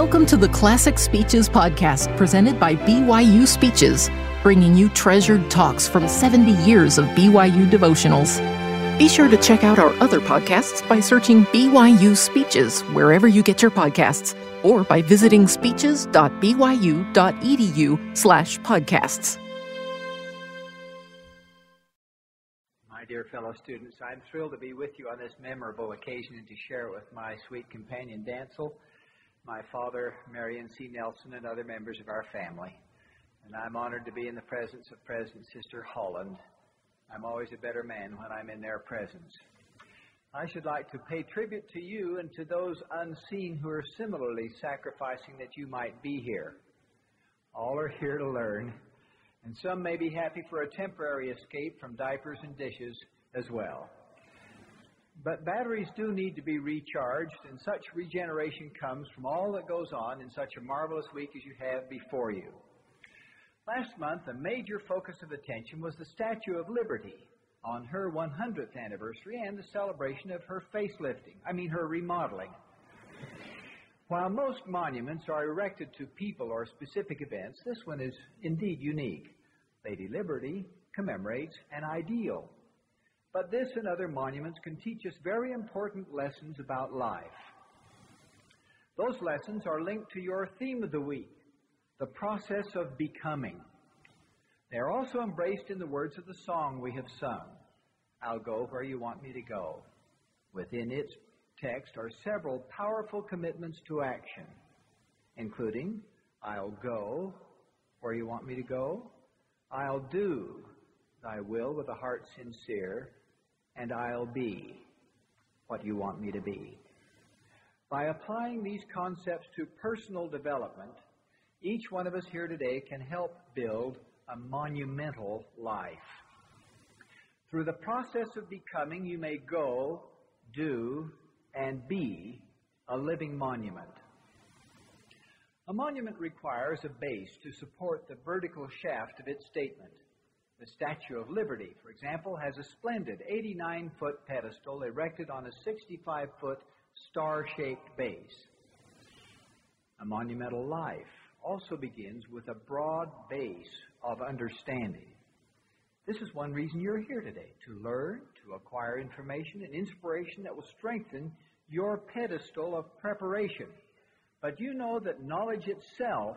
Welcome to the Classic Speeches podcast presented by BYU Speeches, bringing you treasured talks from 70 years of BYU devotionals. Be sure to check out our other podcasts by searching BYU Speeches wherever you get your podcasts or by visiting speeches.byu.edu slash podcasts. My dear fellow students, I'm thrilled to be with you on this memorable occasion and to share it with my sweet companion, Dantzel, my father, Marion C. Nelson, and other members of our family. And I'm honored to be in the presence of President Sister Holland. I'm always a better man when I'm in their presence. I should like to pay tribute to you and to those unseen who are similarly sacrificing that you might be here. All are here to learn, and some may be happy for a temporary escape from diapers and dishes as well. But batteries do need to be recharged, and such regeneration comes from all that goes on in such a marvelous week as you have before you. Last month, a major focus of attention was the Statue of Liberty on her 100th anniversary and the celebration of her facelifting, I mean her remodeling. While most monuments are erected to people or specific events, this one is indeed unique. Lady Liberty commemorates an ideal but this and other monuments can teach us very important lessons about life. Those lessons are linked to your theme of the week, the process of becoming. They are also embraced in the words of the song we have sung, I'll go where you want me to go. Within its text are several powerful commitments to action, including, I'll go where you want me to go, I'll do thy will with a heart sincere, and I'll be what you want me to be. By applying these concepts to personal development, each one of us here today can help build a monumental life. Through the process of becoming, you may go, do, and be a living monument. A monument requires a base to support the vertical shaft of its statement. The Statue of Liberty, for example, has a splendid 89 foot pedestal erected on a 65 foot star shaped base. A monumental life also begins with a broad base of understanding. This is one reason you're here today to learn, to acquire information and inspiration that will strengthen your pedestal of preparation. But you know that knowledge itself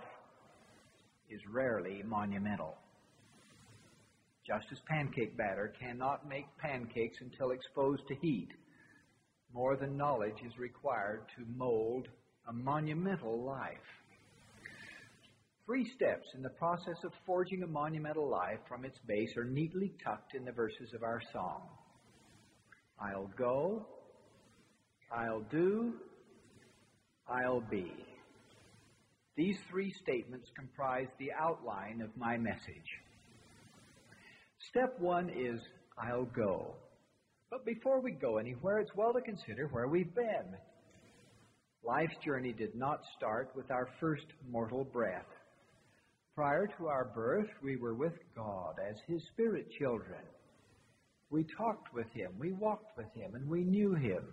is rarely monumental. Just as pancake batter cannot make pancakes until exposed to heat, more than knowledge is required to mold a monumental life. Three steps in the process of forging a monumental life from its base are neatly tucked in the verses of our song. I'll go, I'll do, I'll be. These three statements comprise the outline of my message. Step one is I'll go. But before we go anywhere, it's well to consider where we've been. Life's journey did not start with our first mortal breath. Prior to our birth, we were with God as His Spirit children. We talked with Him, we walked with Him, and we knew Him.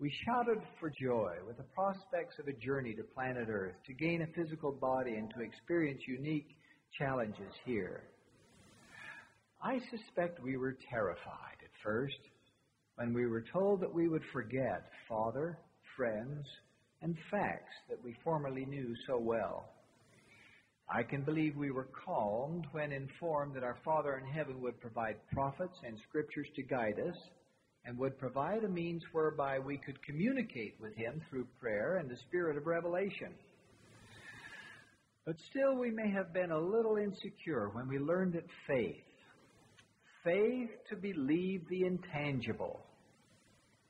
We shouted for joy with the prospects of a journey to planet Earth, to gain a physical body, and to experience unique challenges here. I suspect we were terrified at first when we were told that we would forget father, friends, and facts that we formerly knew so well. I can believe we were calmed when informed that our Father in heaven would provide prophets and scriptures to guide us and would provide a means whereby we could communicate with Him through prayer and the spirit of revelation. But still, we may have been a little insecure when we learned that faith, faith to believe the intangible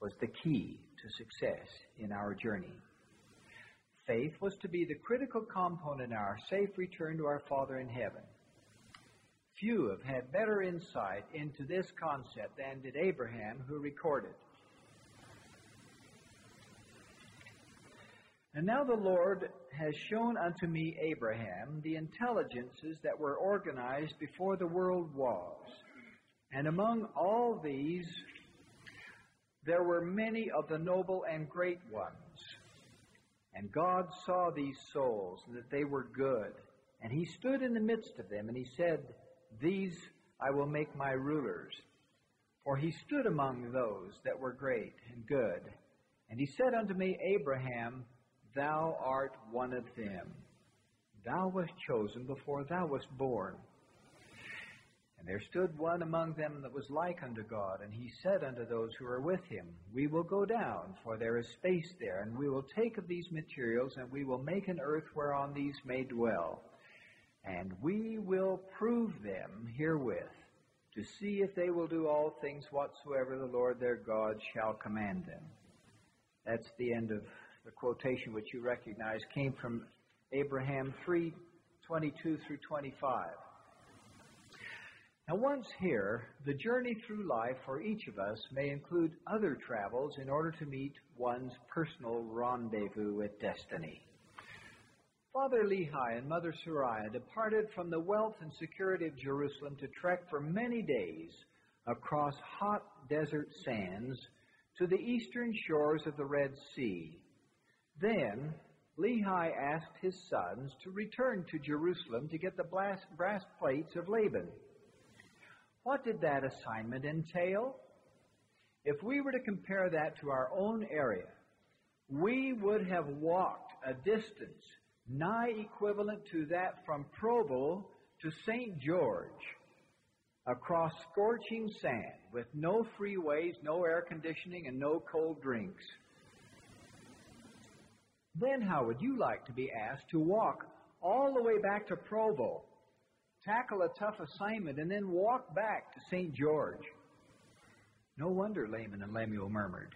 was the key to success in our journey. Faith was to be the critical component in our safe return to our Father in heaven. Few have had better insight into this concept than did Abraham, who recorded. And now the Lord has shown unto me, Abraham, the intelligences that were organized before the world was and among all these, there were many of the noble and great ones. And God saw these souls, and that they were good. And he stood in the midst of them, and he said, These I will make my rulers. For he stood among those that were great and good. And he said unto me, Abraham, Thou art one of them. Thou wast chosen before thou wast born. And there stood one among them that was like unto God, and he said unto those who were with him, We will go down, for there is space there, and we will take of these materials, and we will make an earth whereon these may dwell. And we will prove them herewith, to see if they will do all things whatsoever the Lord their God shall command them. That's the end of the quotation which you recognize came from Abraham 3 22 through 25. Now, once here, the journey through life for each of us may include other travels in order to meet one's personal rendezvous with destiny. Father Lehi and Mother Sariah departed from the wealth and security of Jerusalem to trek for many days across hot desert sands to the eastern shores of the Red Sea. Then, Lehi asked his sons to return to Jerusalem to get the brass plates of Laban. What did that assignment entail? If we were to compare that to our own area, we would have walked a distance nigh equivalent to that from Provo to St. George across scorching sand with no freeways, no air conditioning, and no cold drinks. Then how would you like to be asked to walk all the way back to Provo tackle a tough assignment, and then walk back to St. George. No wonder Laman and Lemuel murmured.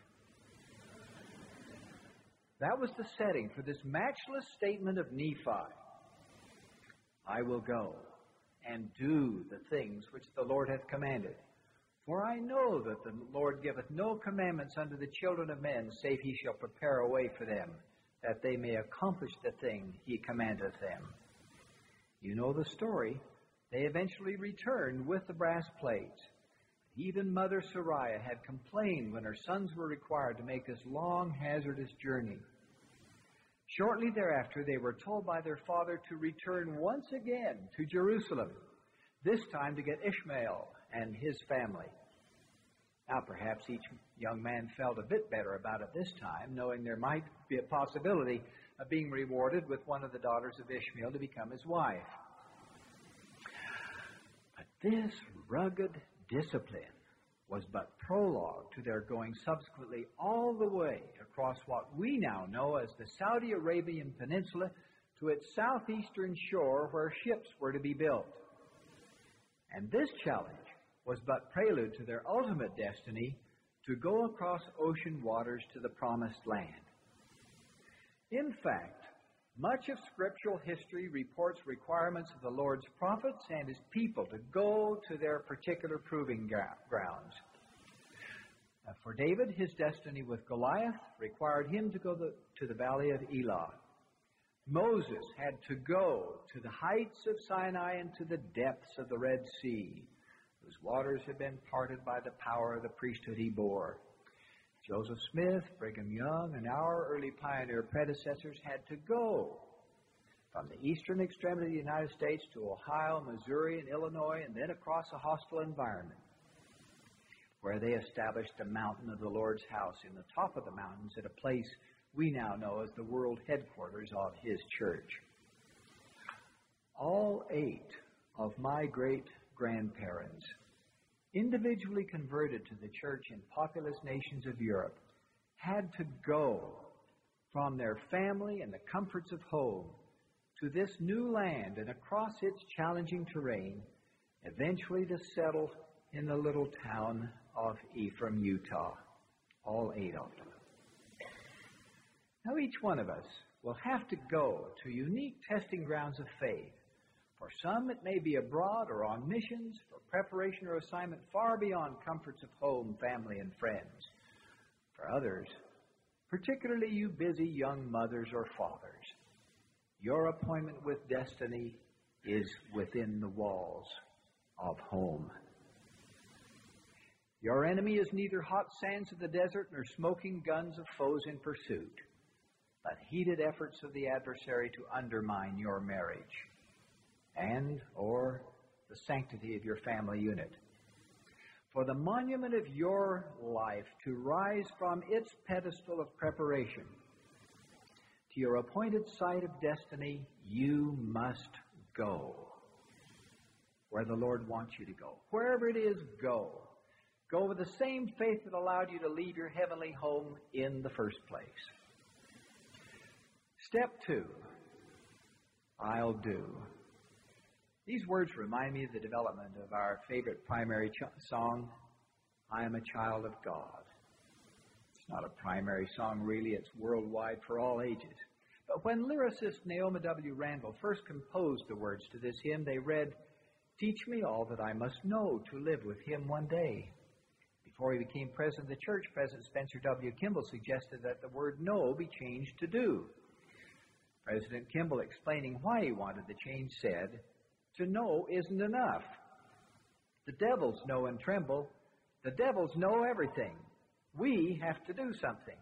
That was the setting for this matchless statement of Nephi. I will go and do the things which the Lord hath commanded. For I know that the Lord giveth no commandments unto the children of men, save he shall prepare a way for them, that they may accomplish the thing he commandeth them. You know the story. They eventually returned with the brass plates. Even Mother Sariah had complained when her sons were required to make this long, hazardous journey. Shortly thereafter, they were told by their father to return once again to Jerusalem, this time to get Ishmael and his family. Now, perhaps each young man felt a bit better about it this time, knowing there might be a possibility of being rewarded with one of the daughters of Ishmael to become his wife. This rugged discipline was but prologue to their going subsequently all the way across what we now know as the Saudi Arabian Peninsula to its southeastern shore where ships were to be built. And this challenge was but prelude to their ultimate destiny to go across ocean waters to the promised land. In fact, much of scriptural history reports requirements of the Lord's prophets and his people to go to their particular proving grounds. For David, his destiny with Goliath required him to go to the valley of Elah. Moses had to go to the heights of Sinai and to the depths of the Red Sea, whose waters had been parted by the power of the priesthood he bore. Joseph Smith, Brigham Young, and our early pioneer predecessors had to go from the eastern extremity of the United States to Ohio, Missouri, and Illinois, and then across a hostile environment, where they established the mountain of the Lord's house in the top of the mountains at a place we now know as the world headquarters of His church. All eight of my great grandparents individually converted to the church in populous nations of Europe, had to go from their family and the comforts of home to this new land and across its challenging terrain, eventually to settle in the little town of Ephraim, Utah. All eight of them. Now, each one of us will have to go to unique testing grounds of faith for some, it may be abroad or on missions, for preparation or assignment far beyond comforts of home, family, and friends. For others, particularly you busy young mothers or fathers, your appointment with destiny is within the walls of home. Your enemy is neither hot sands of the desert nor smoking guns of foes in pursuit. but heated efforts of the adversary to undermine your marriage and or the sanctity of your family unit. For the monument of your life to rise from its pedestal of preparation to your appointed site of destiny, you must go where the Lord wants you to go. Wherever it is, go. Go with the same faith that allowed you to leave your heavenly home in the first place. Step two, I'll do. These words remind me of the development of our favorite primary ch- song, I Am a Child of God. It's not a primary song, really, it's worldwide for all ages. But when lyricist Naomi W. Randall first composed the words to this hymn, they read, Teach me all that I must know to live with him one day. Before he became president of the church, President Spencer W. Kimball suggested that the word know be changed to do. President Kimball, explaining why he wanted the change, said, To know isn't enough. The devils know and tremble. The devils know everything. We have to do something.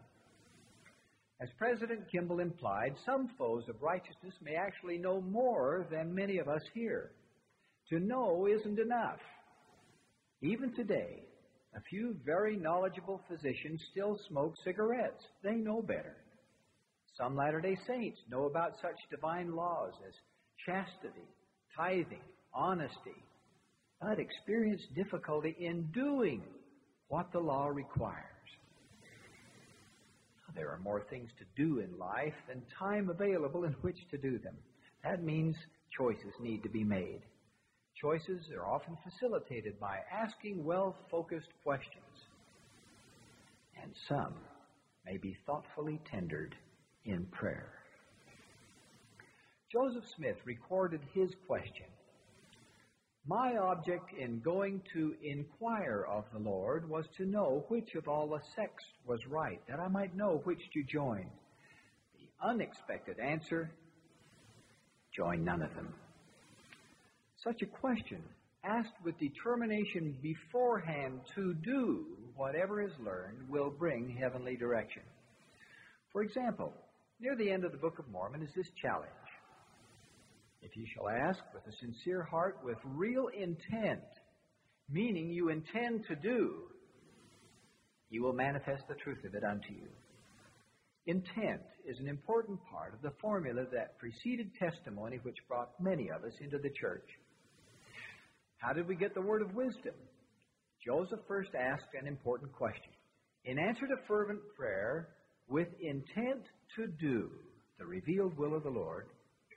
As President Kimball implied, some foes of righteousness may actually know more than many of us here. To know isn't enough. Even today, a few very knowledgeable physicians still smoke cigarettes. They know better. Some Latter day Saints know about such divine laws as chastity, tithing, honesty, but experience difficulty in doing what the law requires. There are more things to do in life than time available in which to do them. That means choices need to be made. Choices are often facilitated by asking well focused questions, and some may be thoughtfully tendered in prayer. Joseph Smith recorded his question My object in going to inquire of the Lord was to know which of all the sects was right, that I might know which to join. The unexpected answer join none of them. Such a question, asked with determination beforehand to do whatever is learned, will bring heavenly direction. For example, near the end of the Book of Mormon is this challenge. If you shall ask with a sincere heart, with real intent, meaning you intend to do, you will manifest the truth of it unto you. Intent is an important part of the formula that preceded testimony which brought many of us into the church. How did we get the word of wisdom? Joseph first asked an important question. In answer to fervent prayer, with intent to do the revealed will of the Lord,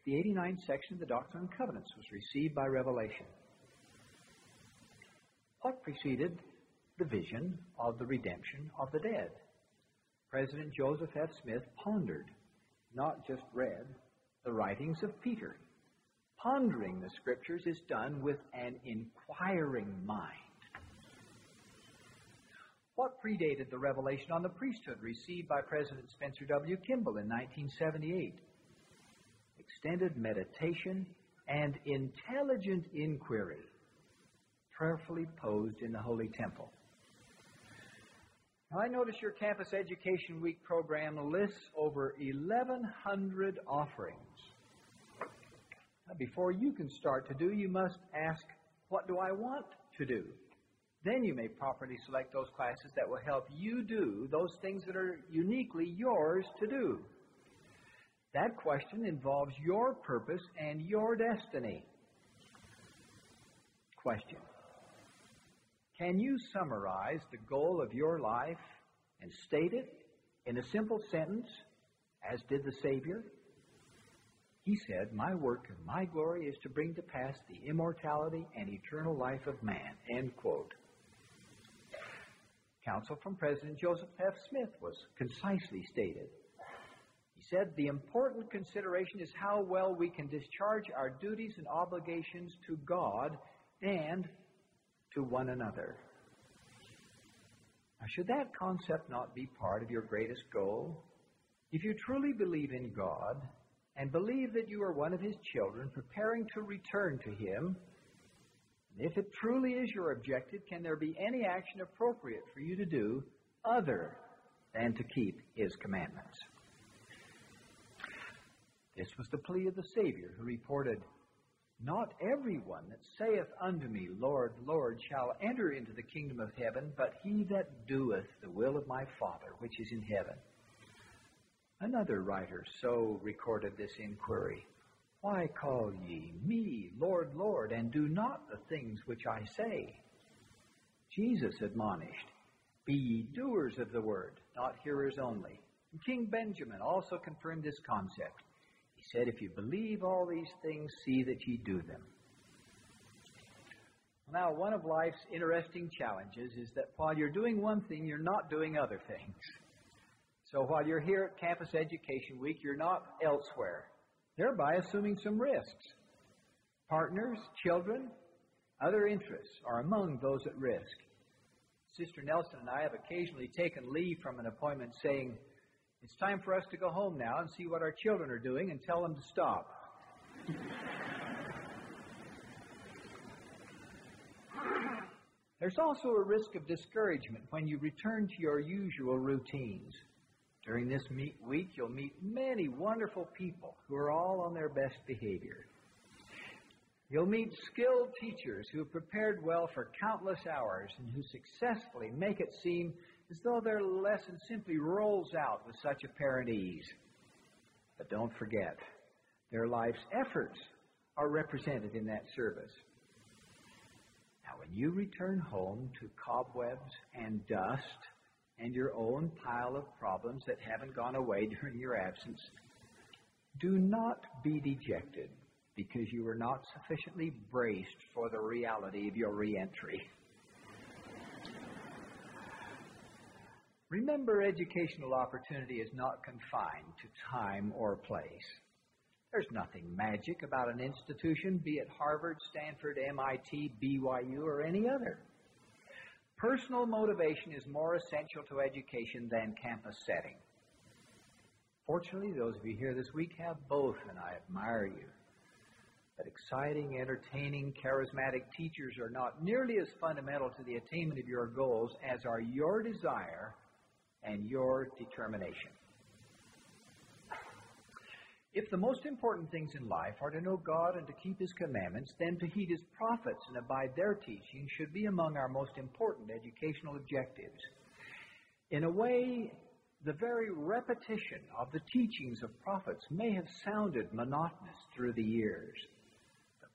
the 89th section of the Doctrine and Covenants was received by revelation. What preceded the vision of the redemption of the dead? President Joseph F. Smith pondered, not just read, the writings of Peter pondering the scriptures is done with an inquiring mind. What predated the revelation on the priesthood received by President Spencer W. Kimball in 1978? Extended meditation and intelligent inquiry, prayerfully posed in the Holy Temple. Now, I notice your Campus Education Week program lists over 1,100 offerings before you can start to do, you must ask, What do I want to do? Then you may properly select those classes that will help you do those things that are uniquely yours to do. That question involves your purpose and your destiny. Question Can you summarize the goal of your life and state it in a simple sentence, as did the Savior? He said, My work and my glory is to bring to pass the immortality and eternal life of man. End quote. Counsel from President Joseph F. Smith was concisely stated. Said, The important consideration is how well we can discharge our duties and obligations to God and to one another. Now, should that concept not be part of your greatest goal? If you truly believe in God, and believe that you are one of his children preparing to return to him, if it truly is your objective, can there be any action appropriate for you to do other than to keep his commandments? This was the plea of the Savior, who reported, Not everyone that saith unto me, Lord, Lord, shall enter into the kingdom of heaven, but he that doeth the will of my Father which is in heaven. Another writer so recorded this inquiry Why call ye me Lord, Lord, and do not the things which I say? Jesus admonished, Be ye doers of the word, not hearers only. King Benjamin also confirmed this concept. Said, If you believe all these things, see that ye do them. Now, one of life's interesting challenges is that while you're doing one thing, you're not doing other things. So while you're here at Campus Education Week, you're not elsewhere, thereby assuming some risks. Partners, children, other interests are among those at risk. Sister Nelson and I have occasionally taken leave from an appointment saying, It's time for us to go home now and see what our children are doing and tell them to stop. There's also a risk of discouragement when you return to your usual routines. During this week, you'll meet many wonderful people who are all on their best behavior. You'll meet skilled teachers who have prepared well for countless hours and who successfully make it seem as though their lesson simply rolls out with such apparent ease. But don't forget, their life's efforts are represented in that service. Now, when you return home to cobwebs and dust and your own pile of problems that haven't gone away during your absence, do not be dejected because you were not sufficiently braced for the reality of your reentry. Remember, educational opportunity is not confined to time or place. There's nothing magic about an institution, be it Harvard, Stanford, MIT, BYU, or any other. Personal motivation is more essential to education than campus setting. Fortunately, those of you here this week have both, and I admire you. But exciting, entertaining, charismatic teachers are not nearly as fundamental to the attainment of your goals as are your desire and your determination. If the most important things in life are to know God and to keep His commandments, then to heed His prophets and abide their teaching should be among our most important educational objectives. In a way, the very repetition of the teachings of prophets may have sounded monotonous through the years.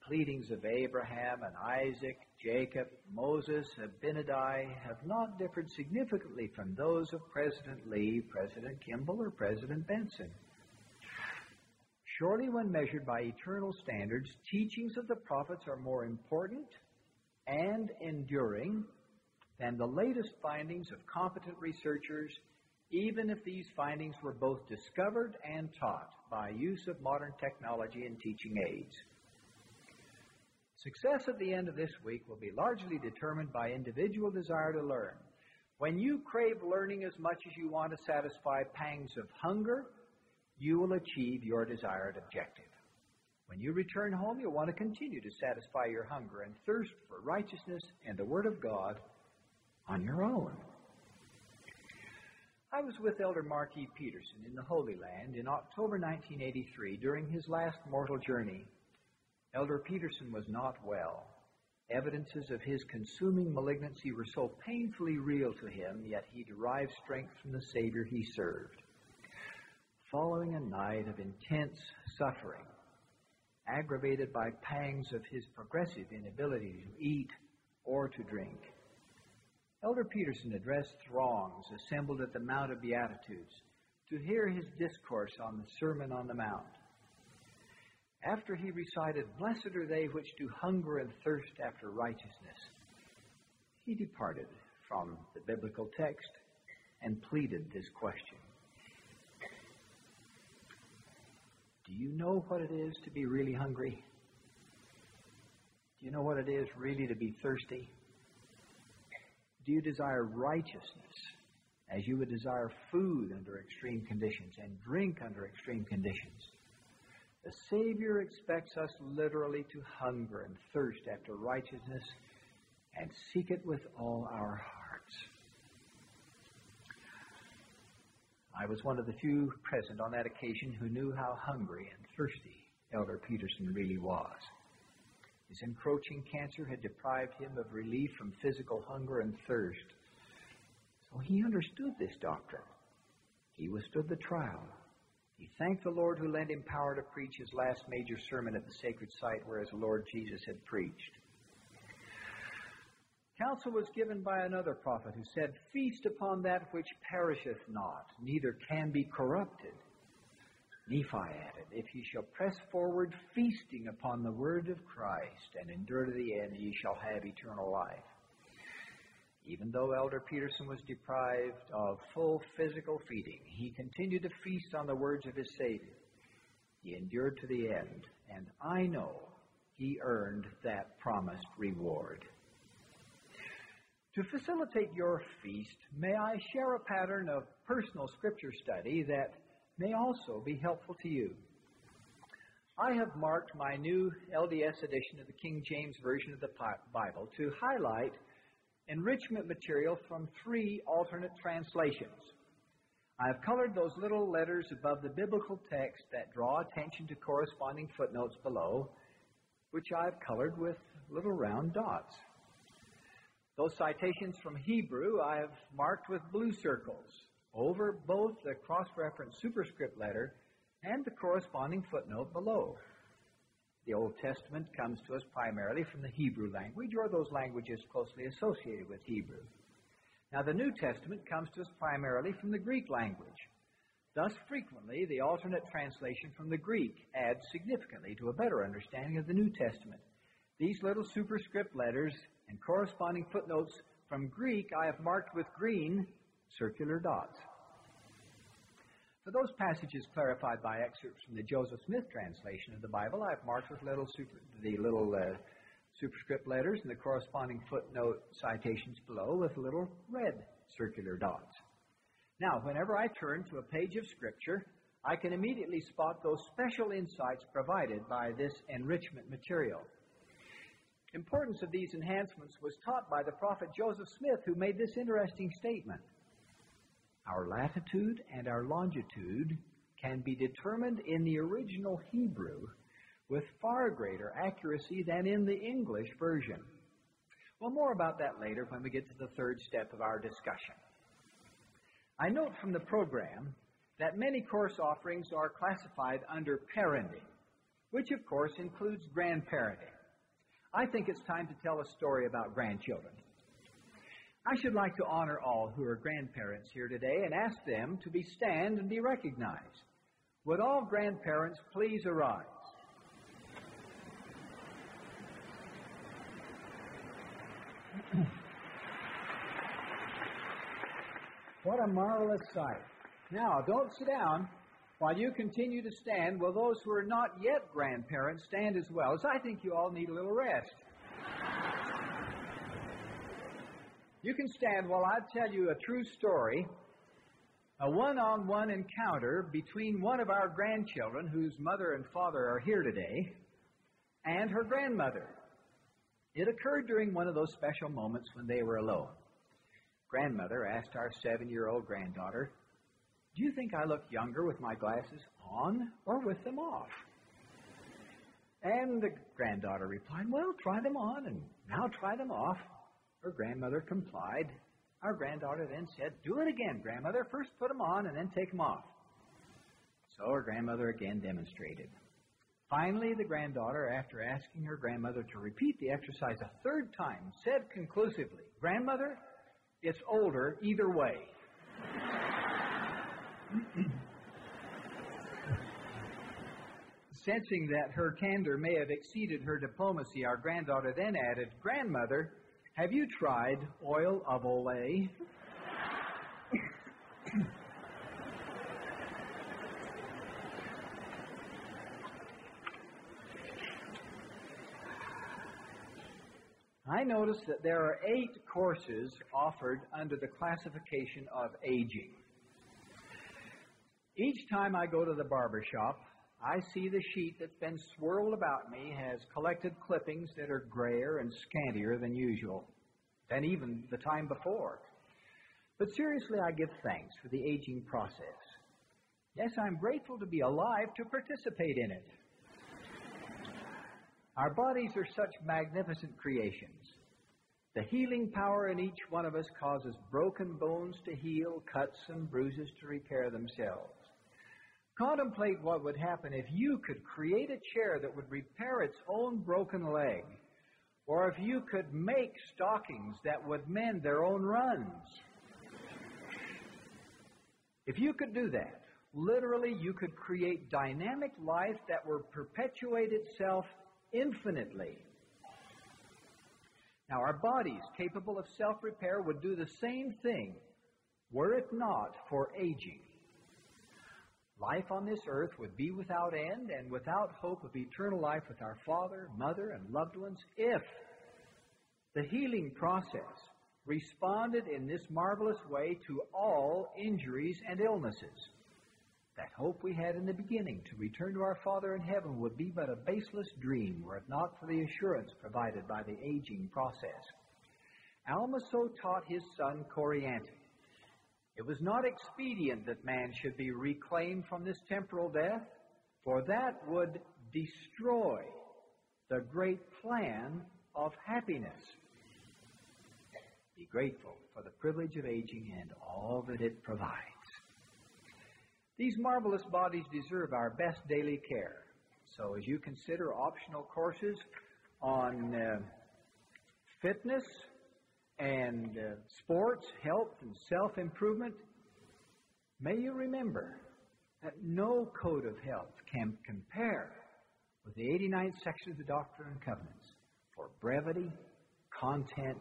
Pleadings of Abraham and Isaac, Jacob, Moses, Abinadi have not differed significantly from those of President Lee, President Kimball, or President Benson. Surely, when measured by eternal standards, teachings of the prophets are more important and enduring than the latest findings of competent researchers, even if these findings were both discovered and taught by use of modern technology and teaching aids. Success at the end of this week will be largely determined by individual desire to learn. When you crave learning as much as you want to satisfy pangs of hunger, you will achieve your desired objective. When you return home, you'll want to continue to satisfy your hunger and thirst for righteousness and the Word of God on your own. I was with Elder Mark E. Petersen in the Holy Land in October 1983 during his last mortal journey. Elder Petersen was not well. Evidences of his consuming malignancy were so painfully real to him, yet he derived strength from the Savior he served following a night of intense suffering, aggravated by pangs of his progressive inability to eat or to drink. Elder Petersen addressed throngs assembled at the Mount of Beatitudes to hear his discourse on the Sermon on the Mount. After he recited, Blessed are they which do hunger and thirst after righteousness, he departed from the biblical text and pleaded this question Do you know what it is to be really hungry? Do you know what it is really to be thirsty? Do you desire righteousness as you would desire food under extreme conditions and drink under extreme conditions? The Savior expects us literally to hunger and thirst after righteousness and seek it with all our hearts. I was one of the few present on that occasion who knew how hungry and thirsty Elder Petersen really was. His encroaching cancer had deprived him of relief from physical hunger and thirst. So he understood this doctrine. He withstood the trial. He thanked the Lord who lent him power to preach his last major sermon at the sacred site where his Lord Jesus had preached. Counsel was given by another prophet who said, Feast upon that which perisheth not, neither can be corrupted. Nephi added, If ye shall press forward, feasting upon the word of Christ, and endure to the end, ye shall have eternal life. Even though Elder Petersen was deprived of full physical feeding, he continued to feast on the words of his Savior. He endured to the end, and I know he earned that promised reward. To facilitate your feast, may I share a pattern of personal scripture study that may also be helpful to you. I have marked my new LDS edition of the King James Version of the Bible to highlight enrichment material from three alternate translations. I have colored those little letters above the biblical text that draw attention to corresponding footnotes below, which I've colored with little round dots. Those citations from Hebrew I have marked with blue circles over both the cross-reference superscript letter and the corresponding footnote below. The Old Testament comes to us primarily from the Hebrew language or those languages closely associated with Hebrew. Now, the New Testament comes to us primarily from the Greek language. Thus, frequently, the alternate translation from the Greek adds significantly to a better understanding of the New Testament. These little superscript letters and corresponding footnotes from Greek I have marked with green circular dots. For those passages clarified by excerpts from the Joseph Smith translation of the Bible, I've marked with little super, the little uh, superscript letters and the corresponding footnote citations below with little red circular dots. Now, whenever I turn to a page of Scripture, I can immediately spot those special insights provided by this enrichment material importance of these enhancements was taught by the prophet Joseph Smith, who made this interesting statement. Our latitude and our longitude can be determined in the original Hebrew with far greater accuracy than in the English version. Well, more about that later when we get to the third step of our discussion. I note from the program that many course offerings are classified under parenting, which of course includes grandparenting. I think it's time to tell a story about grandchildren. I should like to honor all who are grandparents here today and ask them to be stand and be recognized. Would all grandparents please arise? what a marvelous sight. Now, don't sit down. While you continue to stand, will those who are not yet grandparents stand as well? As I think you all need a little rest. You can stand while I tell you a true story a one on one encounter between one of our grandchildren, whose mother and father are here today, and her grandmother. It occurred during one of those special moments when they were alone. Grandmother asked our seven year old granddaughter, do you think I look younger with my glasses on or with them off? And the granddaughter replied, Well, try them on and now try them off. Her grandmother complied. Our granddaughter then said, Do it again, grandmother. First put them on and then take them off. So her grandmother again demonstrated. Finally, the granddaughter, after asking her grandmother to repeat the exercise a third time, said conclusively, Grandmother, it's older either way. Sensing that her candor may have exceeded her diplomacy, our granddaughter then added, Grandmother, have you tried oil of Olay? I noticed that there are eight courses offered under the classification of aging. Each time I go to the barber shop, I see the sheet that's been swirled about me has collected clippings that are grayer and scantier than usual, than even the time before. But seriously, I give thanks for the aging process. Yes, I'm grateful to be alive to participate in it. Our bodies are such magnificent creations. The healing power in each one of us causes broken bones to heal, cuts and bruises to repair themselves. Contemplate what would happen if you could create a chair that would repair its own broken leg, or if you could make stockings that would mend their own runs. If you could do that, literally you could create dynamic life that would perpetuate itself infinitely. Now, our bodies capable of self repair would do the same thing were it not for aging. Life on this earth would be without end and without hope of eternal life with our father, mother, and loved ones if the healing process responded in this marvelous way to all injuries and illnesses. That hope we had in the beginning to return to our Father in heaven would be but a baseless dream were it not for the assurance provided by the aging process. Alma so taught his son Corianton. It was not expedient that man should be reclaimed from this temporal death, for that would destroy the great plan of happiness. Be grateful for the privilege of aging and all that it provides. These marvelous bodies deserve our best daily care. So, as you consider optional courses on uh, fitness and uh, sports, health, and self improvement, may you remember that no code of health can compare with the 89th section of the Doctrine and Covenants for brevity, content,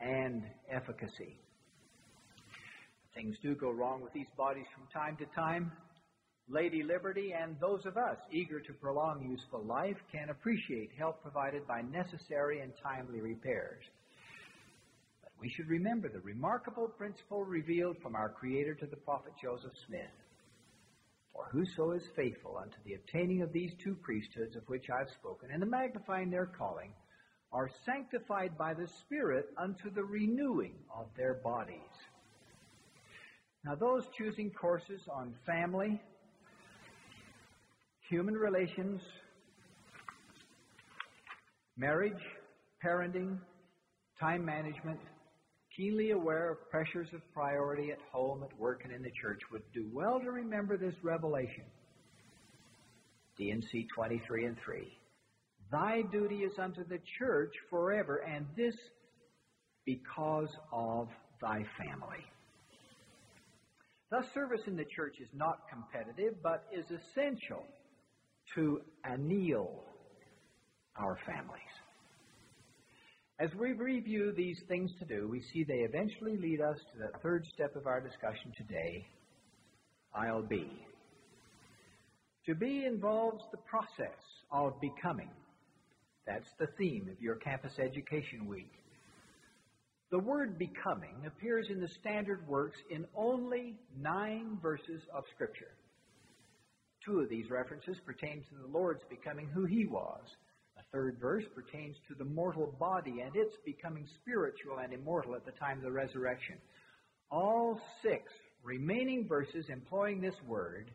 and efficacy. Things do go wrong with these bodies from time to time. Lady Liberty and those of us eager to prolong useful life can appreciate help provided by necessary and timely repairs. We should remember the remarkable principle revealed from our Creator to the prophet Joseph Smith. For whoso is faithful unto the obtaining of these two priesthoods of which I have spoken, and the magnifying their calling, are sanctified by the Spirit unto the renewing of their bodies. Now, those choosing courses on family, human relations, marriage, parenting, time management, keenly aware of pressures of priority at home, at work, and in the church, would do well to remember this revelation. D&C 23 and 3. Thy duty is unto the church forever, and this because of thy family. Thus, service in the church is not competitive, but is essential to anneal our families. As we review these things to do, we see they eventually lead us to the third step of our discussion today I'll be. To be involves the process of becoming. That's the theme of your campus education week. The word becoming appears in the standard works in only nine verses of Scripture. Two of these references pertain to the Lord's becoming who he was. Third verse pertains to the mortal body and its becoming spiritual and immortal at the time of the resurrection. All six remaining verses employing this word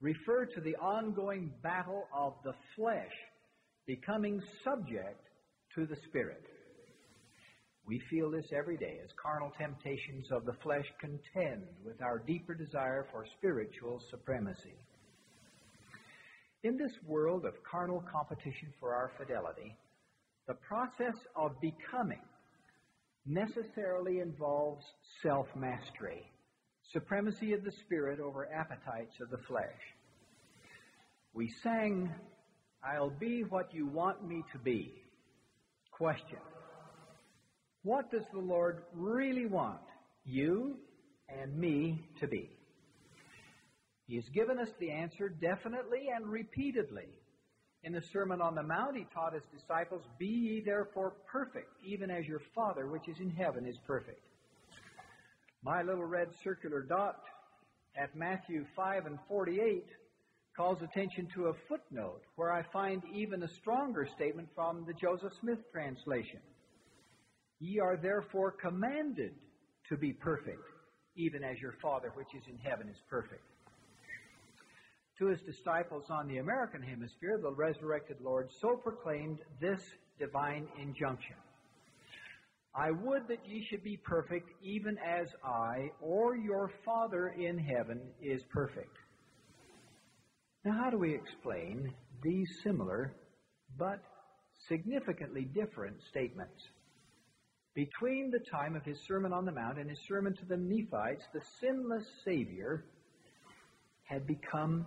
refer to the ongoing battle of the flesh becoming subject to the spirit. We feel this every day as carnal temptations of the flesh contend with our deeper desire for spiritual supremacy. In this world of carnal competition for our fidelity, the process of becoming necessarily involves self mastery, supremacy of the spirit over appetites of the flesh. We sang, I'll be what you want me to be. Question what does the Lord really want you and me to be? He has given us the answer definitely and repeatedly. In the Sermon on the Mount, he taught his disciples, Be ye therefore perfect, even as your Father which is in heaven is perfect. My little red circular dot at Matthew 5 and 48 calls attention to a footnote where I find even a stronger statement from the Joseph Smith translation. Ye are therefore commanded to be perfect, even as your Father which is in heaven is perfect. To his disciples on the American hemisphere, the resurrected Lord so proclaimed this divine injunction I would that ye should be perfect, even as I, or your Father in heaven, is perfect. Now, how do we explain these similar but significantly different statements? Between the time of his Sermon on the Mount and his sermon to the Nephites, the sinless Savior had become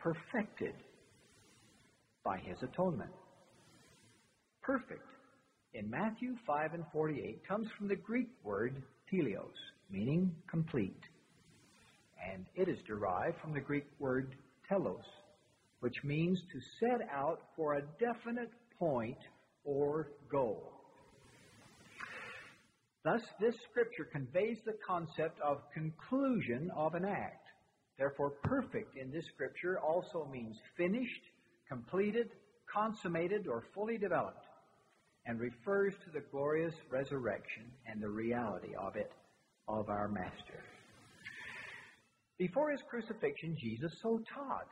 perfected by his atonement. Perfect in Matthew 5 and 48 comes from the Greek word teleios, meaning complete. And it is derived from the Greek word telos, which means to set out for a definite point or goal. Thus, this scripture conveys the concept of conclusion of an act. Therefore, perfect in this scripture also means finished, completed, consummated, or fully developed and refers to the glorious resurrection and the reality of it of our Master. Before his crucifixion, Jesus so taught.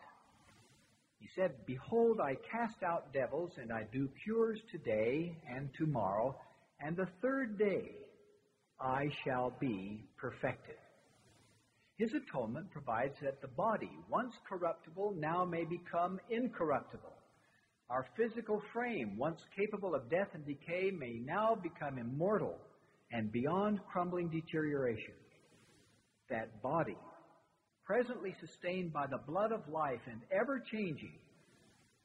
He said, Behold, I cast out devils, and I do cures today and tomorrow, and the third day I shall be perfected. His atonement provides that the body, once corruptible, now may become incorruptible our physical frame, once capable of death and decay, may now become immortal and beyond crumbling deterioration. That body, presently sustained by the blood of life and ever changing,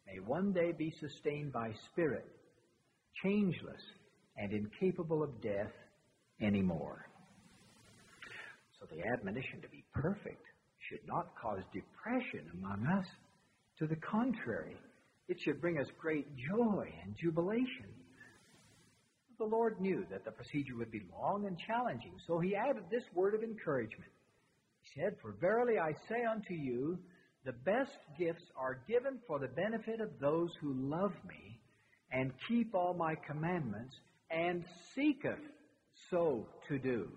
may one day be sustained by spirit, changeless and incapable of death anymore. So the admonition to be perfect should not cause depression among us. To the contrary, it should bring us great joy and jubilation. The Lord knew that the procedure would be long and challenging, so he added this word of encouragement. He said, For verily I say unto you, the best gifts are given for the benefit of those who love me and keep all my commandments and seeketh so to do,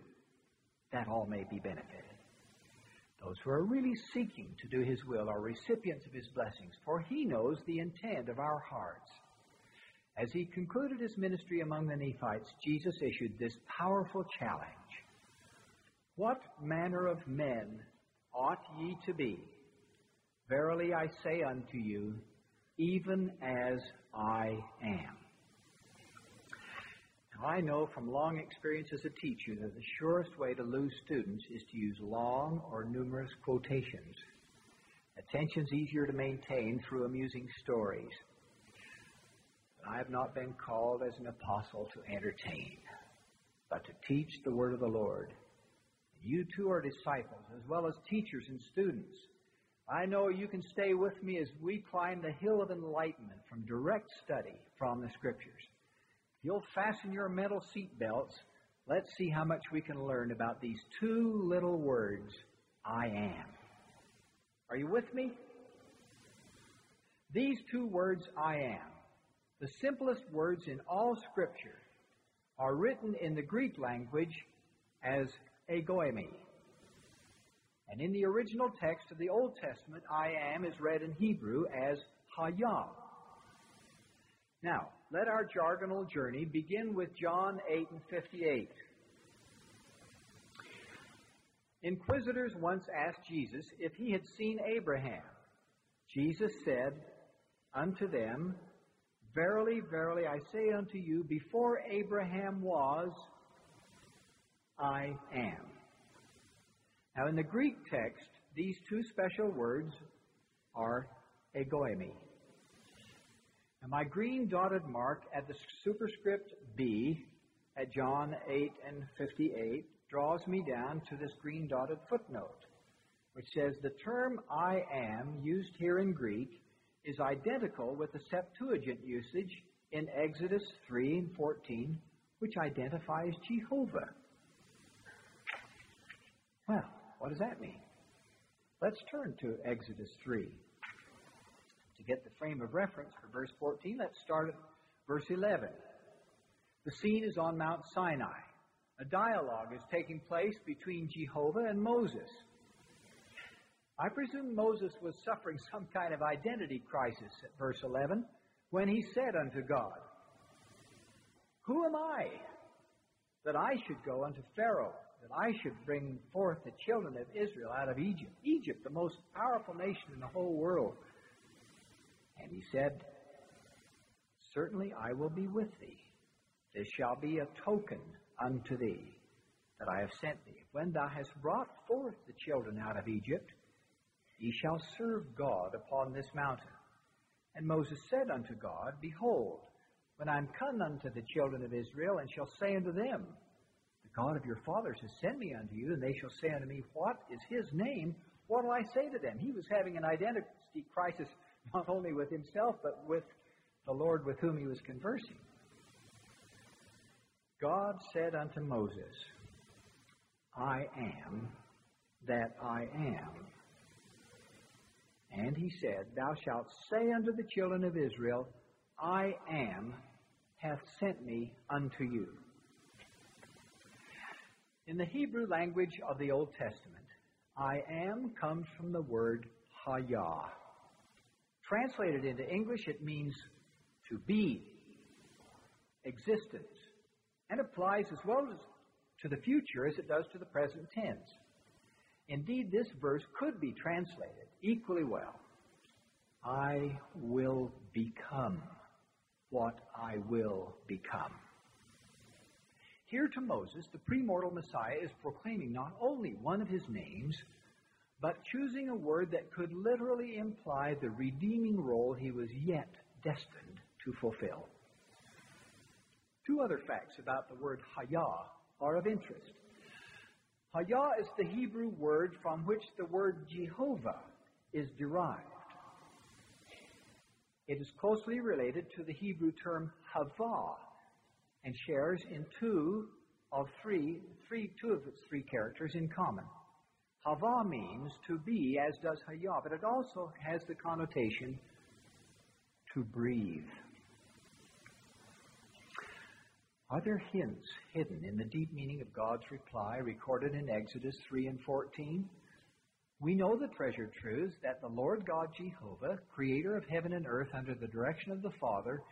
that all may be benefited. Those who are really seeking to do His will are recipients of His blessings, for He knows the intent of our hearts. As He concluded His ministry among the Nephites, Jesus issued this powerful challenge What manner of men ought ye to be? Verily I say unto you, even as I am. Now, I know from long experience as a teacher that the surest way to lose students is to use long or numerous quotations. Attention's easier to maintain through amusing stories. But I have not been called as an apostle to entertain, but to teach the word of the Lord. You too are disciples, as well as teachers and students. I know you can stay with me as we climb the hill of enlightenment from direct study from the Scriptures you'll fasten your mental seat belts, let's see how much we can learn about these two little words, I am. Are you with me? These two words, I am, the simplest words in all Scripture, are written in the Greek language as ego eimi. And in the original text of the Old Testament, I am is read in Hebrew as hayah. Now, let our jargonal journey begin with John 8 and 58. Inquisitors once asked Jesus if he had seen Abraham. Jesus said unto them, Verily, verily, I say unto you, before Abraham was, I am. Now, in the Greek text, these two special words are ego eimi. And my green dotted mark at the superscript B at John 8 and 58 draws me down to this green dotted footnote, which says the term I am used here in Greek is identical with the Septuagint usage in Exodus 3 and 14, which identifies Jehovah. Well, what does that mean? Let's turn to Exodus 3 get the frame of reference for verse 14, let's start at verse 11. The scene is on Mount Sinai. A dialogue is taking place between Jehovah and Moses. I presume Moses was suffering some kind of identity crisis at verse 11 when he said unto God, Who am I that I should go unto Pharaoh, that I should bring forth the children of Israel out of Egypt? Egypt, the most powerful nation in the whole world. And he said, Certainly I will be with thee. This shall be a token unto thee that I have sent thee. When thou hast brought forth the children out of Egypt, ye shall serve God upon this mountain. And Moses said unto God, Behold, when I am come unto the children of Israel, and shall say unto them, The God of your fathers has sent me unto you, and they shall say unto me, What is his name? What will I say to them? He was having an identity crisis not only with himself, but with the Lord with whom he was conversing. God said unto Moses, I am that I am. And he said, Thou shalt say unto the children of Israel, I am hath sent me unto you. In the Hebrew language of the Old Testament, I am comes from the word hayah. Translated into English, it means to be, existence, and applies as well as to the future as it does to the present tense. Indeed, this verse could be translated equally well I will become what I will become. Here to Moses, the premortal Messiah is proclaiming not only one of his names, but choosing a word that could literally imply the redeeming role he was yet destined to fulfill. Two other facts about the word hayah are of interest. Hayah is the Hebrew word from which the word Jehovah is derived. It is closely related to the Hebrew term havah and shares in two of three, three, two of its three characters in common. Hava means to be, as does Hayah, but it also has the connotation to breathe. Are there hints hidden in the deep meaning of God's reply recorded in Exodus 3 and 14? We know the treasured truths that the Lord God Jehovah, creator of heaven and earth under the direction of the Father,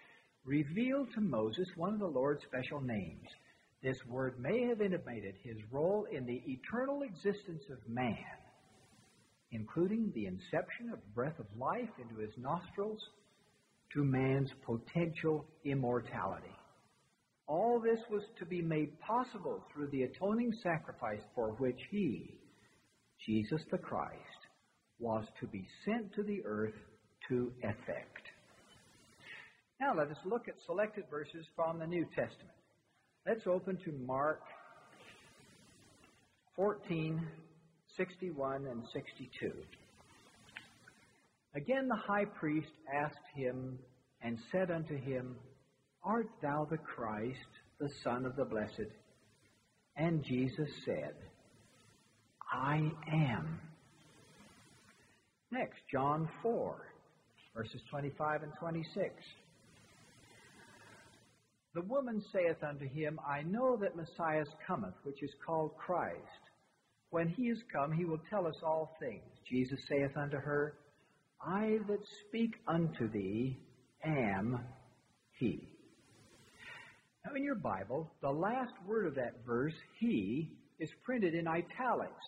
revealed to Moses one of the Lord's special names. This word may have intimated his role in the eternal existence of man, including the inception of breath of life into his nostrils to man's potential immortality. All this was to be made possible through the atoning sacrifice for which he, Jesus the Christ, was to be sent to the earth to effect. Now let us look at selected verses from the New Testament. Let's open to Mark 14, 61 and 62. Again the high priest asked him and said unto him, Art thou the Christ, the Son of the Blessed? And Jesus said, I am. Next, John 4, verses 25 and 26. The woman saith unto him, I know that Messiah cometh, which is called Christ. When he is come, he will tell us all things. Jesus saith unto her, I that speak unto thee am he. Now, in your Bible, the last word of that verse, he, is printed in italics,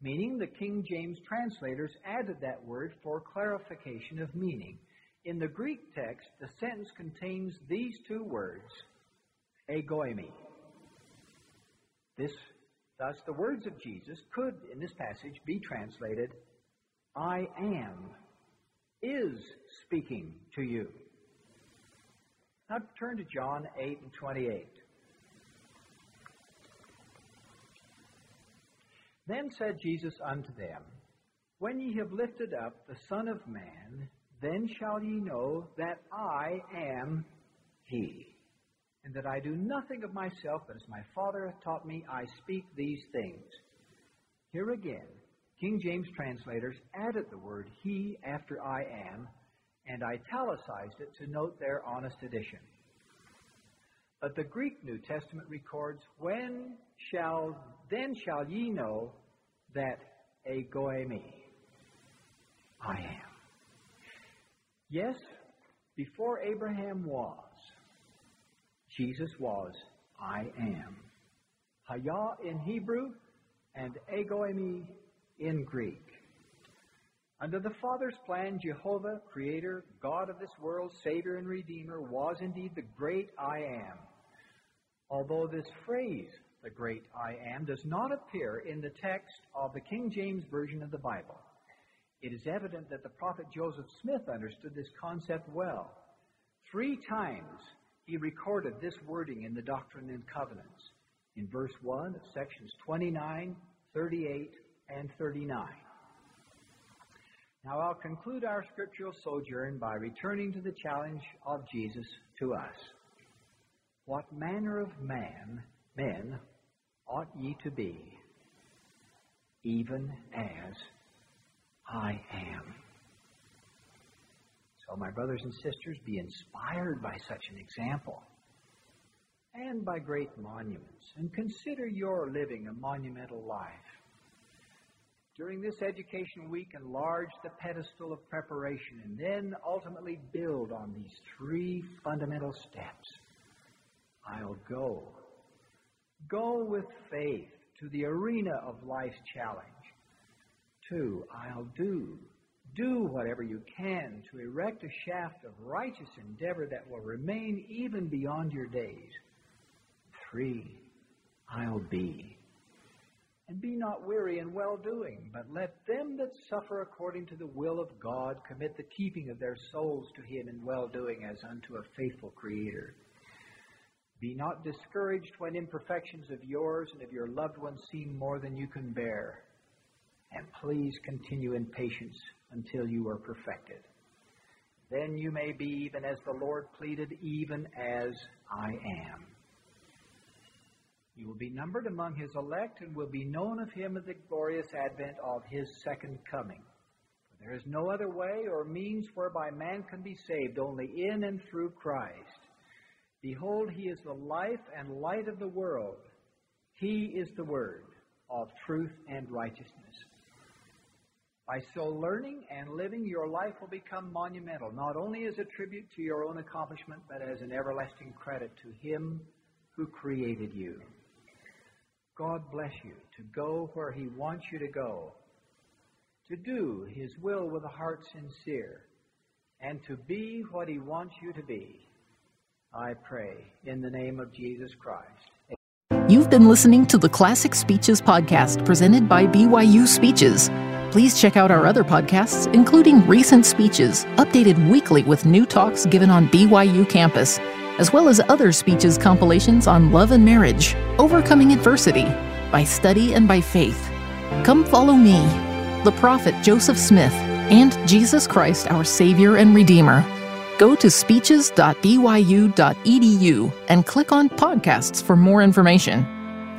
meaning the King James translators added that word for clarification of meaning. In the Greek text, the sentence contains these two words, ego eimi. This, thus, the words of Jesus could, in this passage, be translated, I am, is speaking to you. Now turn to John 8 and 28. Then said Jesus unto them, When ye have lifted up the Son of Man, then shall ye know that I am He, and that I do nothing of myself, but as my Father hath taught me, I speak these things. Here again, King James translators added the word He after I am, and italicized it to note their honest addition. But the Greek New Testament records, When shall, then shall ye know that eimi, I am. Yes, before Abraham was, Jesus was, I am. Haya in Hebrew and ego eimi in Greek. Under the Father's plan, Jehovah, Creator, God of this world, Savior and Redeemer, was indeed the great I am. Although this phrase, the great I am, does not appear in the text of the King James Version of the Bible, it is evident that the prophet Joseph Smith understood this concept well. Three times he recorded this wording in the Doctrine and Covenants in verse 1 of sections 29, 38, and 39. Now I'll conclude our scriptural sojourn by returning to the challenge of Jesus to us. What manner of man, men, ought ye to be, even as I am? So, my brothers and sisters, be inspired by such an example and by great monuments, and consider your living a monumental life during this education week, enlarge the pedestal of preparation and then ultimately build on these three fundamental steps. I'll go. Go with faith to the arena of life's challenge. Two, I'll do. Do whatever you can to erect a shaft of righteous endeavor that will remain even beyond your days. Three, I'll be. And be not weary in well doing, but let them that suffer according to the will of God commit the keeping of their souls to Him in well doing as unto a faithful Creator. Be not discouraged when imperfections of yours and of your loved ones seem more than you can bear. And please continue in patience until you are perfected. Then you may be even as the Lord pleaded, even as I am. You will be numbered among his elect and will be known of him at the glorious advent of his second coming. For there is no other way or means whereby man can be saved, only in and through Christ. Behold, he is the life and light of the world. He is the word of truth and righteousness. By so learning and living, your life will become monumental, not only as a tribute to your own accomplishment, but as an everlasting credit to Him who created you. God bless you to go where He wants you to go, to do His will with a heart sincere, and to be what He wants you to be. I pray in the name of Jesus Christ. You've been listening to the Classic Speeches podcast presented by BYU Speeches. Please check out our other podcasts, including recent speeches, updated weekly with new talks given on BYU campus as well as other speeches compilations on love and marriage, overcoming adversity, by study and by faith. Come follow me, the prophet Joseph Smith, and Jesus Christ, our Savior and Redeemer. Go to speeches.byu.edu and click on podcasts for more information.